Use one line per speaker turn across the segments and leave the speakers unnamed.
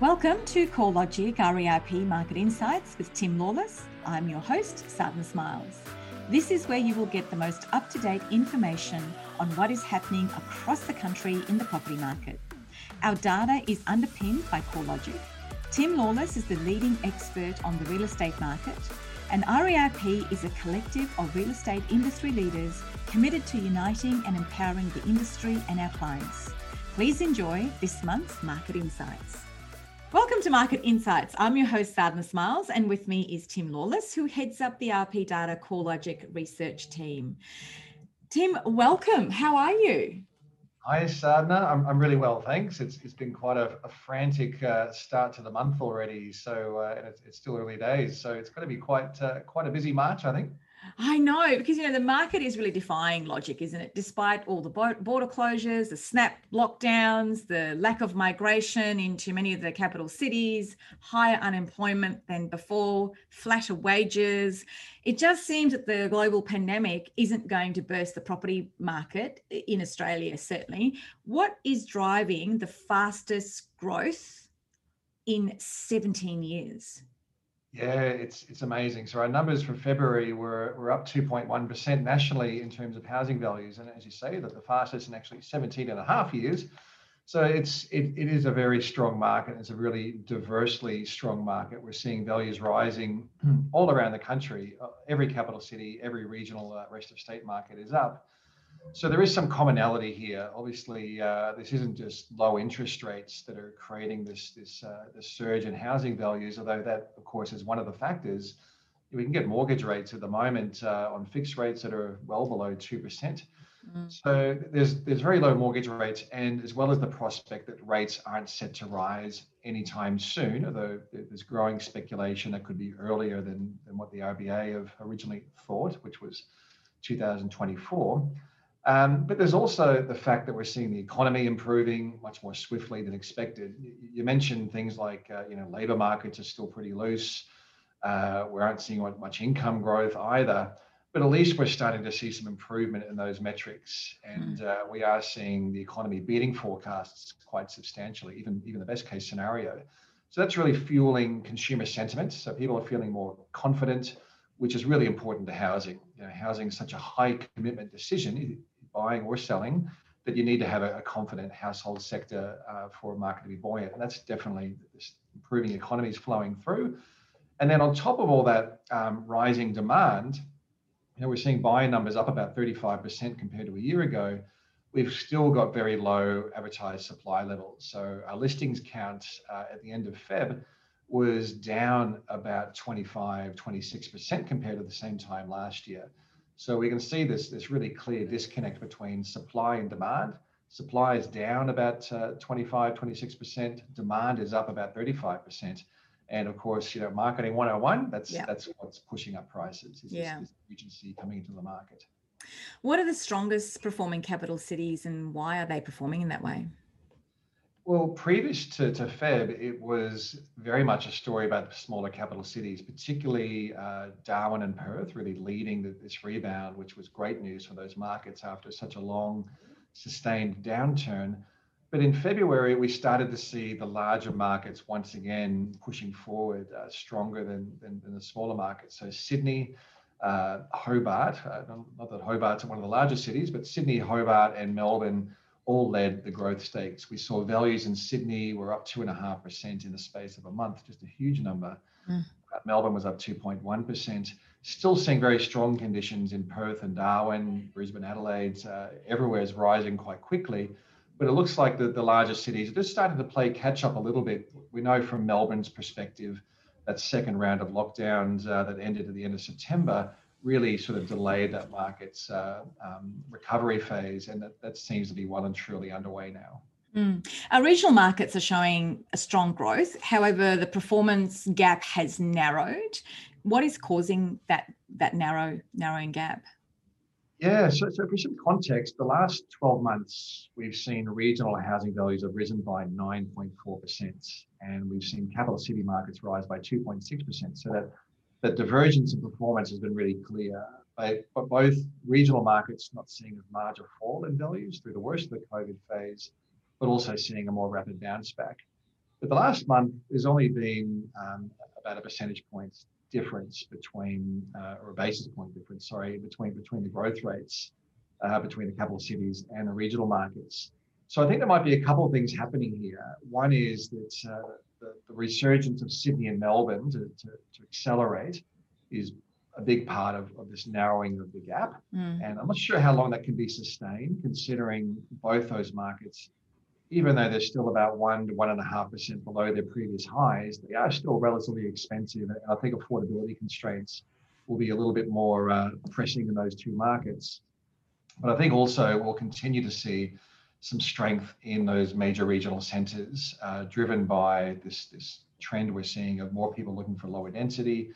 Welcome to CoreLogic REIP Market Insights with Tim Lawless. I'm your host, Sadhna Smiles. This is where you will get the most up to date information on what is happening across the country in the property market. Our data is underpinned by CoreLogic. Tim Lawless is the leading expert on the real estate market, and REIP is a collective of real estate industry leaders committed to uniting and empowering the industry and our clients. Please enjoy this month's Market Insights. Welcome to Market Insights. I'm your host, Sadhna Smiles, and with me is Tim Lawless, who heads up the RP Data CoreLogic research team. Tim, welcome. How are you?
Hi, Sadhna. I'm, I'm really well, thanks. It's, it's been quite a, a frantic uh, start to the month already, so uh, it's, it's, still early days. So it's going to be quite uh, quite a busy March, I think.
I know because you know the market is really defying logic, isn't it? Despite all the border closures, the snap lockdowns, the lack of migration into many of the capital cities, higher unemployment than before, flatter wages, it just seems that the global pandemic isn't going to burst the property market in Australia certainly. What is driving the fastest growth in 17 years?
Yeah, it's it's amazing. So our numbers for February were, were up 2.1% nationally in terms of housing values. And as you say, that the fastest in actually 17 and a half years. So it's it, it is a very strong market. It's a really diversely strong market. We're seeing values rising all around the country. Uh, every capital city, every regional uh, rest of state market is up. So there is some commonality here. Obviously, uh, this isn't just low interest rates that are creating this this uh, this surge in housing values, although that, of course, is one of the factors. We can get mortgage rates at the moment uh, on fixed rates that are well below two percent. Mm. So there's there's very low mortgage rates, and as well as the prospect that rates aren't set to rise anytime soon, although there's growing speculation that could be earlier than than what the RBA have originally thought, which was 2024. Um, but there's also the fact that we're seeing the economy improving much more swiftly than expected. You mentioned things like, uh, you know, labour markets are still pretty loose. Uh, we aren't seeing much income growth either, but at least we're starting to see some improvement in those metrics, and hmm. uh, we are seeing the economy beating forecasts quite substantially, even even the best case scenario. So that's really fueling consumer sentiment. So people are feeling more confident, which is really important to housing. You know, housing is such a high commitment decision buying or selling, that you need to have a, a confident household sector uh, for a market to be buoyant. And that's definitely this improving economies flowing through. And then on top of all that um, rising demand, you know, we're seeing buyer numbers up about 35% compared to a year ago. We've still got very low advertised supply levels. So our listings count uh, at the end of Feb was down about 25, 26% compared to the same time last year. So we can see this, this really clear disconnect between supply and demand. Supply is down about uh, 25, 26%. Demand is up about 35%. And of course, you know, marketing 101, that's yeah. that's what's pushing up prices. Is yeah. this, this Regency coming into the market.
What are the strongest performing capital cities and why are they performing in that way?
Well, previous to, to Feb, it was very much a story about the smaller capital cities, particularly uh, Darwin and Perth, really leading the, this rebound, which was great news for those markets after such a long, sustained downturn. But in February, we started to see the larger markets once again pushing forward uh, stronger than, than, than, the smaller markets. So Sydney, uh, Hobart, uh, not that Hobart's one of the largest cities, but Sydney, Hobart, and Melbourne all led the growth stakes. We saw values in Sydney were up two and a half percent in the space of a month, just a huge number. Mm. Uh, Melbourne was up 2.1%. Still seeing very strong conditions in Perth and Darwin, Brisbane, Adelaide. Uh, everywhere is rising quite quickly. But it looks like the, the larger cities are just starting to play catch up a little bit. We know from Melbourne's perspective, that second round of lockdowns uh, that ended at the end of September really sort of delayed that market's uh, um, recovery phase, and that, that seems to be well and truly underway now.
Mm. Our regional markets are showing a strong growth. However, the performance gap has narrowed. What is causing that that narrow narrowing gap?
Yeah, so, so for some context, the last 12 months, we've seen regional housing values have risen by 9.4%, and we've seen capital city markets rise by 2.6%. So that the divergence in performance has been really clear. But, but both regional markets not seeing as large a fall in values through the worst of the COVID phase, but also seeing a more rapid bounce back. But the last month, there's only been um, about a percentage point difference between, uh, or a basis point difference, sorry, between between the growth rates uh, between the capital cities and the regional markets. So I think there might be a couple of things happening here. One is that uh, the, the, resurgence of Sydney and Melbourne to, to, to, accelerate is a big part of, of this narrowing of the gap. Mm. And I'm not sure how long that can be sustained, considering both those markets even though they're still about one to one and a half percent below their previous highs, they are still relatively expensive. And I think affordability constraints will be a little bit more uh, pressing in those two markets. But I think also we'll continue to see some strength in those major regional centres, uh, driven by this this trend we're seeing of more people looking for lower density,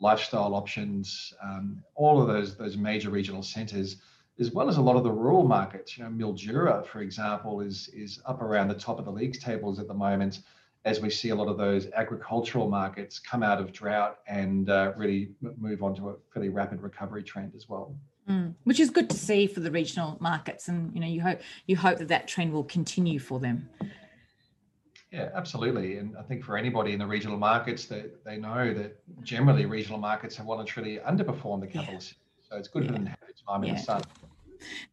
lifestyle options. Um, all of those those major regional centres as well as a lot of the rural markets. You know, Mildura, for example, is is up around the top of the leagues tables at the moment, as we see a lot of those agricultural markets come out of drought and uh, really move on to a fairly rapid recovery trend as well.
Mm, which is good to see for the regional markets, and you know, you hope you hope that that trend will continue for them.
Yeah, absolutely. And I think for anybody in the regional markets, that they, they know that generally regional markets have voluntarily underperformed the capital yeah. So it's good yeah. for them to have time yeah. in the sun.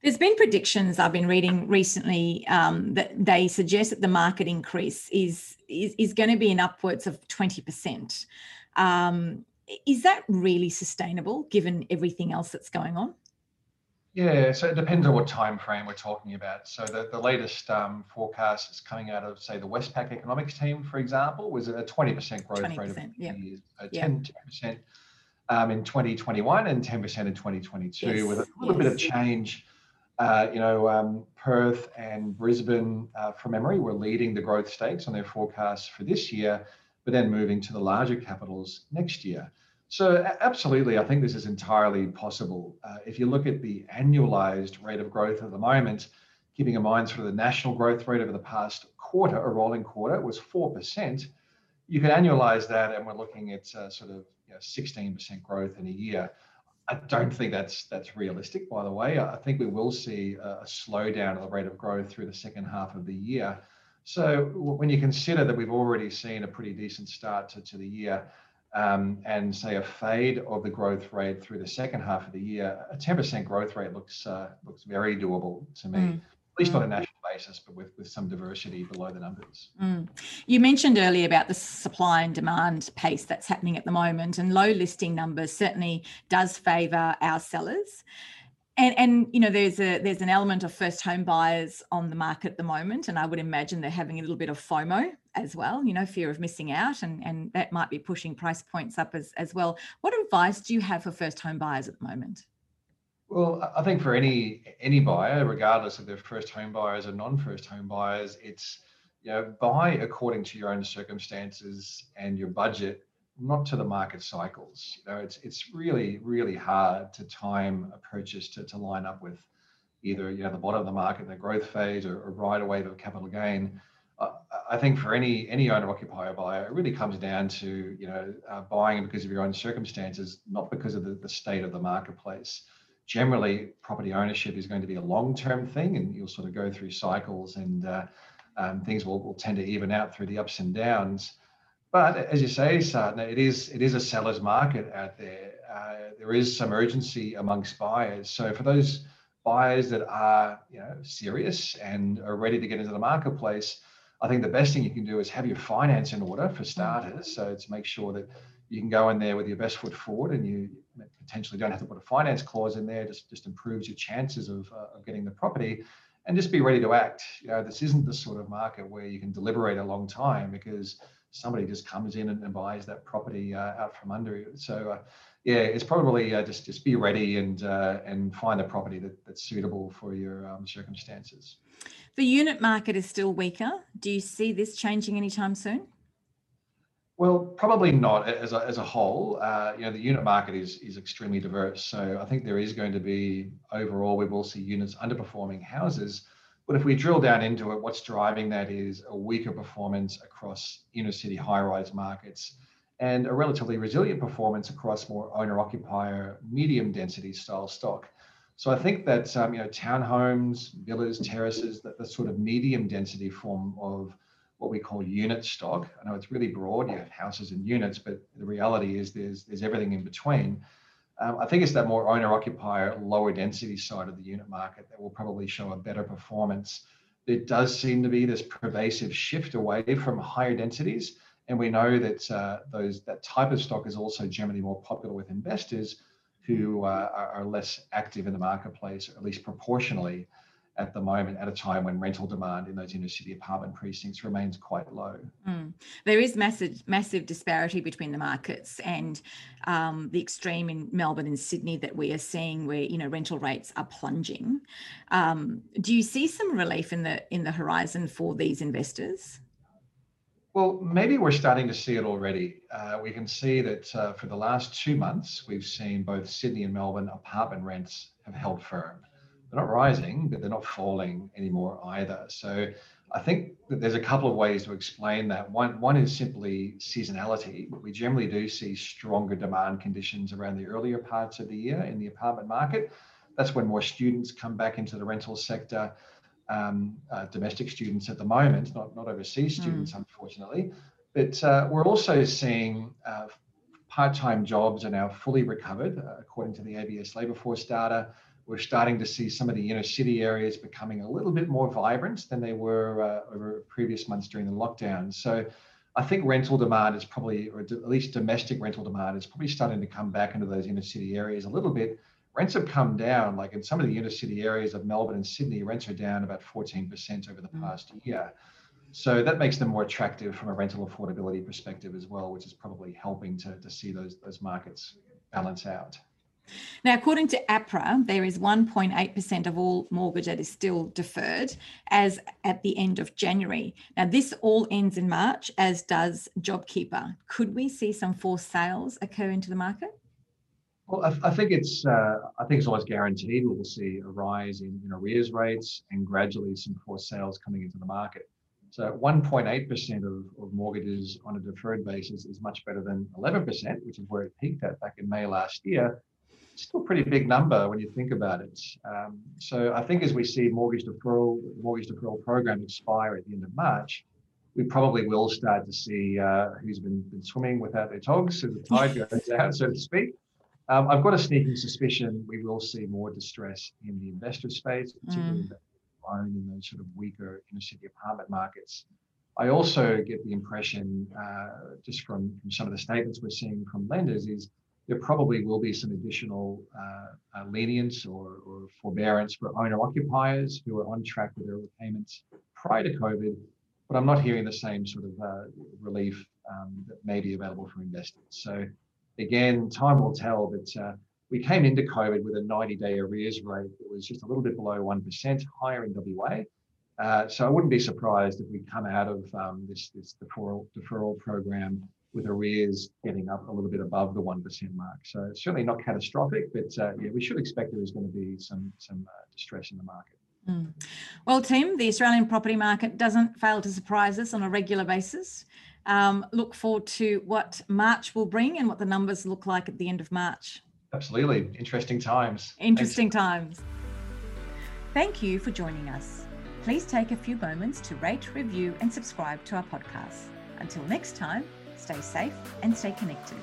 There's been predictions I've been reading recently um, that they suggest that the market increase is is, is going to be in upwards of 20%. Um, is that really sustainable given everything else that's going on?
Yeah, so it depends on what time frame we're talking about. So the, the latest um, forecast is coming out of, say, the Westpac economics team, for example, was a 20% growth 20%, rate of yeah. years. So 10, 10% um, in 2021 and 10% in 2022, yes. with a little yes. bit of change. Uh, you know, um, Perth and Brisbane, uh, from memory, were leading the growth stakes on their forecasts for this year, but then moving to the larger capitals next year. So, absolutely, I think this is entirely possible. Uh, if you look at the annualized rate of growth at the moment, keeping in mind sort of the national growth rate over the past quarter, a rolling quarter, was 4%. You can annualize that, and we're looking at uh, sort of you know, 16% growth in a year. I don't think that's that's realistic. By the way, I think we will see a, a slowdown of the rate of growth through the second half of the year. So when you consider that we've already seen a pretty decent start to, to the year, um, and say a fade of the growth rate through the second half of the year, a 10% growth rate looks uh, looks very doable to me, mm. at least mm. on a national basis, but with, with some diversity below the numbers.
Mm. You mentioned earlier about the supply and demand pace that's happening at the moment, and low listing numbers certainly does favour our sellers. And, and you know there's a there's an element of first home buyers on the market at the moment and i would imagine they're having a little bit of fomo as well you know fear of missing out and and that might be pushing price points up as, as well what advice do you have for first home buyers at the moment
well, I think for any any buyer, regardless of their first home buyers or non-first home buyers, it's you know buy according to your own circumstances and your budget, not to the market cycles. You know, it's it's really really hard to time a purchase to, to line up with either you know the bottom of the market, the growth phase, or, or right away of capital gain. I think for any any owner occupier buyer, it really comes down to you know uh, buying because of your own circumstances, not because of the, the state of the marketplace generally property ownership is going to be a long-term thing and you'll sort of go through cycles and uh, um, things will, will tend to even out through the ups and downs. But as you say, Sadhna, it is it is a seller's market out there. Uh, there is some urgency amongst buyers. So for those buyers that are you know serious and are ready to get into the marketplace, I think the best thing you can do is have your finance in order for starters. So to make sure that you can go in there with your best foot forward and you potentially don't have to put a finance clause in there just just improves your chances of, uh, of getting the property. And just be ready to act. You know this isn't the sort of market where you can deliberate a long time because somebody just comes in and, and buys that property uh, out from under you. So uh, yeah it's probably uh, just just be ready and uh, and find a property that, that's suitable for your um, circumstances
the unit market is still weaker do you see this changing anytime soon
well, probably not as a, as a whole. Uh, you know, the unit market is is extremely diverse. So I think there is going to be overall we will see units underperforming houses. But if we drill down into it, what's driving that is a weaker performance across inner city high-rise markets and a relatively resilient performance across more owner-occupier medium density style stock. So I think that um, you know townhomes, villas, terraces, that the sort of medium density form of what we call unit stock. I know it's really broad. You have houses and units, but the reality is there's there's everything in between. Um, I think it's that more owner occupier, lower density side of the unit market that will probably show a better performance. There does seem to be this pervasive shift away from higher densities. And we know that uh, those that type of stock is also generally more popular with investors who uh, are, are, less active in the marketplace, or at least proportionally at the moment at a time when rental demand in those inner city apartment precincts remains quite low. Mm.
There is massive massive disparity between the markets and um, the extreme in Melbourne and Sydney that we are seeing where you know rental rates are plunging. Um, do you see some relief in the in the horizon for these investors?
Well, maybe we're starting to see it already. Uh, we can see that uh, for the last two months, we've seen both Sydney and Melbourne apartment rents have held firm they're not rising, but they're not falling anymore either. So I think that there's a couple of ways to explain that. One, one is simply seasonality. We generally do see stronger demand conditions around the earlier parts of the year in the apartment market. That's when more students come back into the rental sector. Um, uh, domestic students at the moment, not, not overseas hmm. students, mm. unfortunately. But uh, we're also seeing uh, part time jobs are now fully recovered, uh, according to the ABS labour force data we're starting to see some of the inner city areas becoming a little bit more vibrant than they were uh, over previous months during the lockdown. So I think rental demand is probably, or at least domestic rental demand is probably starting to come back into those inner city areas a little bit. Rents have come down, like in some of the inner city areas of Melbourne and Sydney, rents are down about 14% over the mm. past year. So that makes them more attractive from a rental affordability perspective as well, which is probably helping to, to see those, those markets balance out.
Now, according to APRA, there is 1.8% of all mortgage that is still deferred as at the end of January. Now, this all ends in March, as does JobKeeper. Could we see some forced sales occur into the market?
Well, I, I think it's uh, I think it's almost guaranteed we will see a rise in, in arrears rates and gradually some forced sales coming into the market. So 1.8% of, of mortgages on a deferred basis is much better than 11%, which is where it peaked at back in May last year still a pretty big number when you think about it. Um, so I think as we see mortgage deferral, mortgage deferral program expire at the end of March, we probably will start to see uh, who's been, been swimming without their togs as the tide goes out, so to speak. Um, I've got a sneaking suspicion we will see more distress in the investor space, particularly mm. in those sort of weaker inner city apartment markets. I also get the impression, uh, just from, from some of the statements we're seeing from lenders, is there probably will be some additional uh, uh, lenience or, or, forbearance for owner occupiers who are on track with their repayments prior to COVID, but I'm not hearing the same sort of uh, relief um, that may be available for investors. So again, time will tell, but uh, we came into COVID with a 90-day arrears rate that was just a little bit below 1%, higher in WA. Uh, so I wouldn't be surprised if we come out of um, this, this deferral, deferral program with arrears getting up a little bit above the 1% mark. So certainly not catastrophic, but uh, yeah, we should expect there is going to be some, some uh, distress in the market.
Mm. Well, Tim, the Australian property market doesn't fail to surprise us on a regular basis. Um, look forward to what March will bring and what the numbers look like at the end of March.
Absolutely. Interesting times.
Interesting Thanks. times. Thank you for joining us. Please take a few moments to rate, review, and subscribe to our podcast. Until next time, stay safe and stay connected.